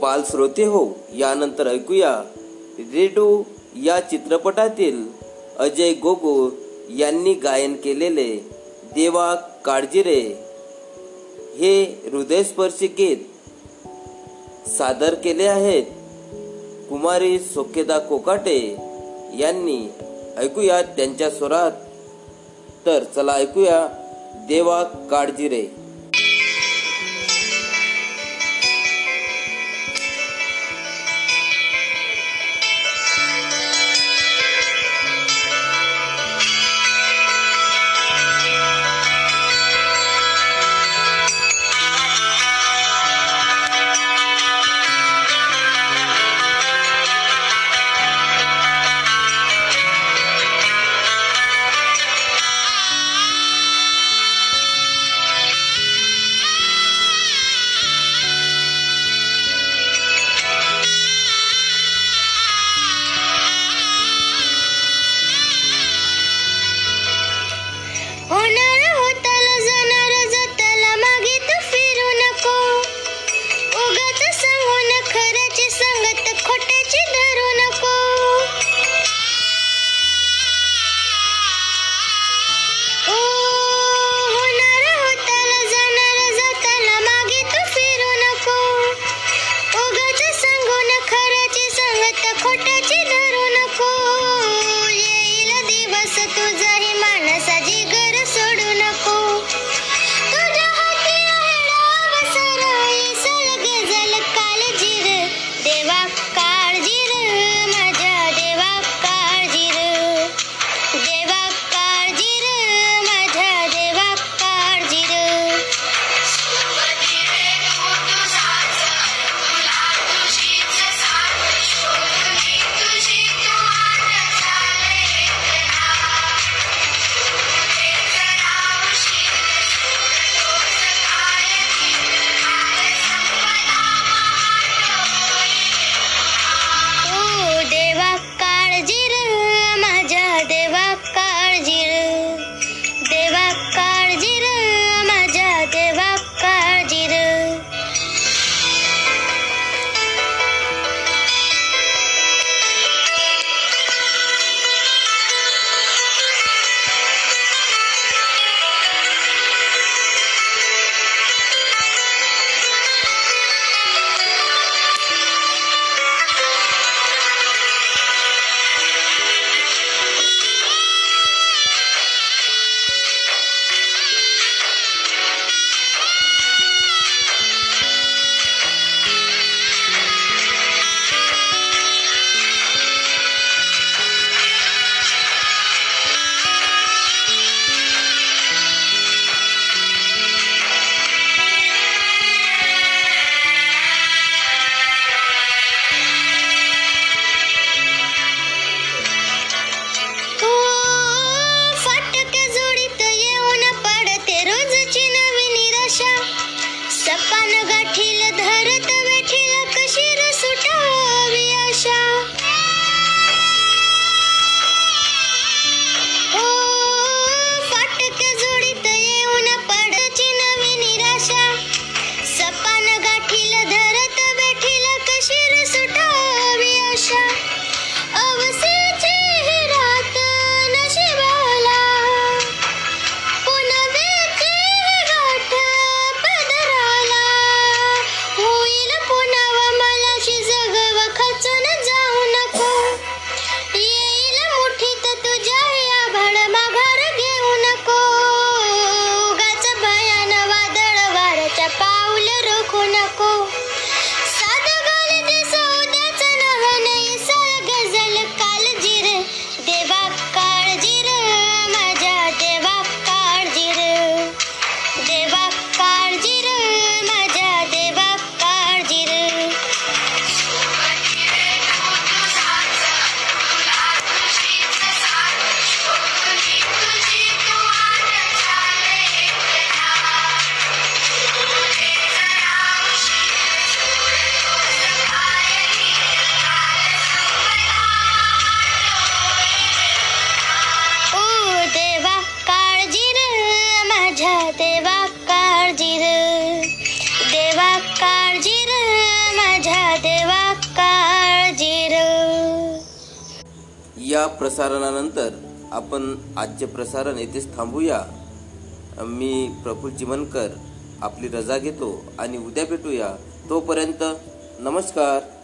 बालश्रोते हो यानंतर ऐकूया रेडू या चित्रपटातील अजय गोगो यांनी गायन केलेले देवा काळजी रे. हे हृदयस्पर्शी गीत सादर केले आहेत कुमारी सोकेदा कोकाटे यांनी. ऐकूया त्यांच्या स्वरात तर चला ऐकूया देवा काळजी रे. देवा काळजी या प्रसारणानंतर आपण आजचे प्रसारण येथेच थांबूया. मी प्रफुल्ल चिमनकर आपली रजा घेतो आणि उद्या भेटूया. तोपर्यंत नमस्कार.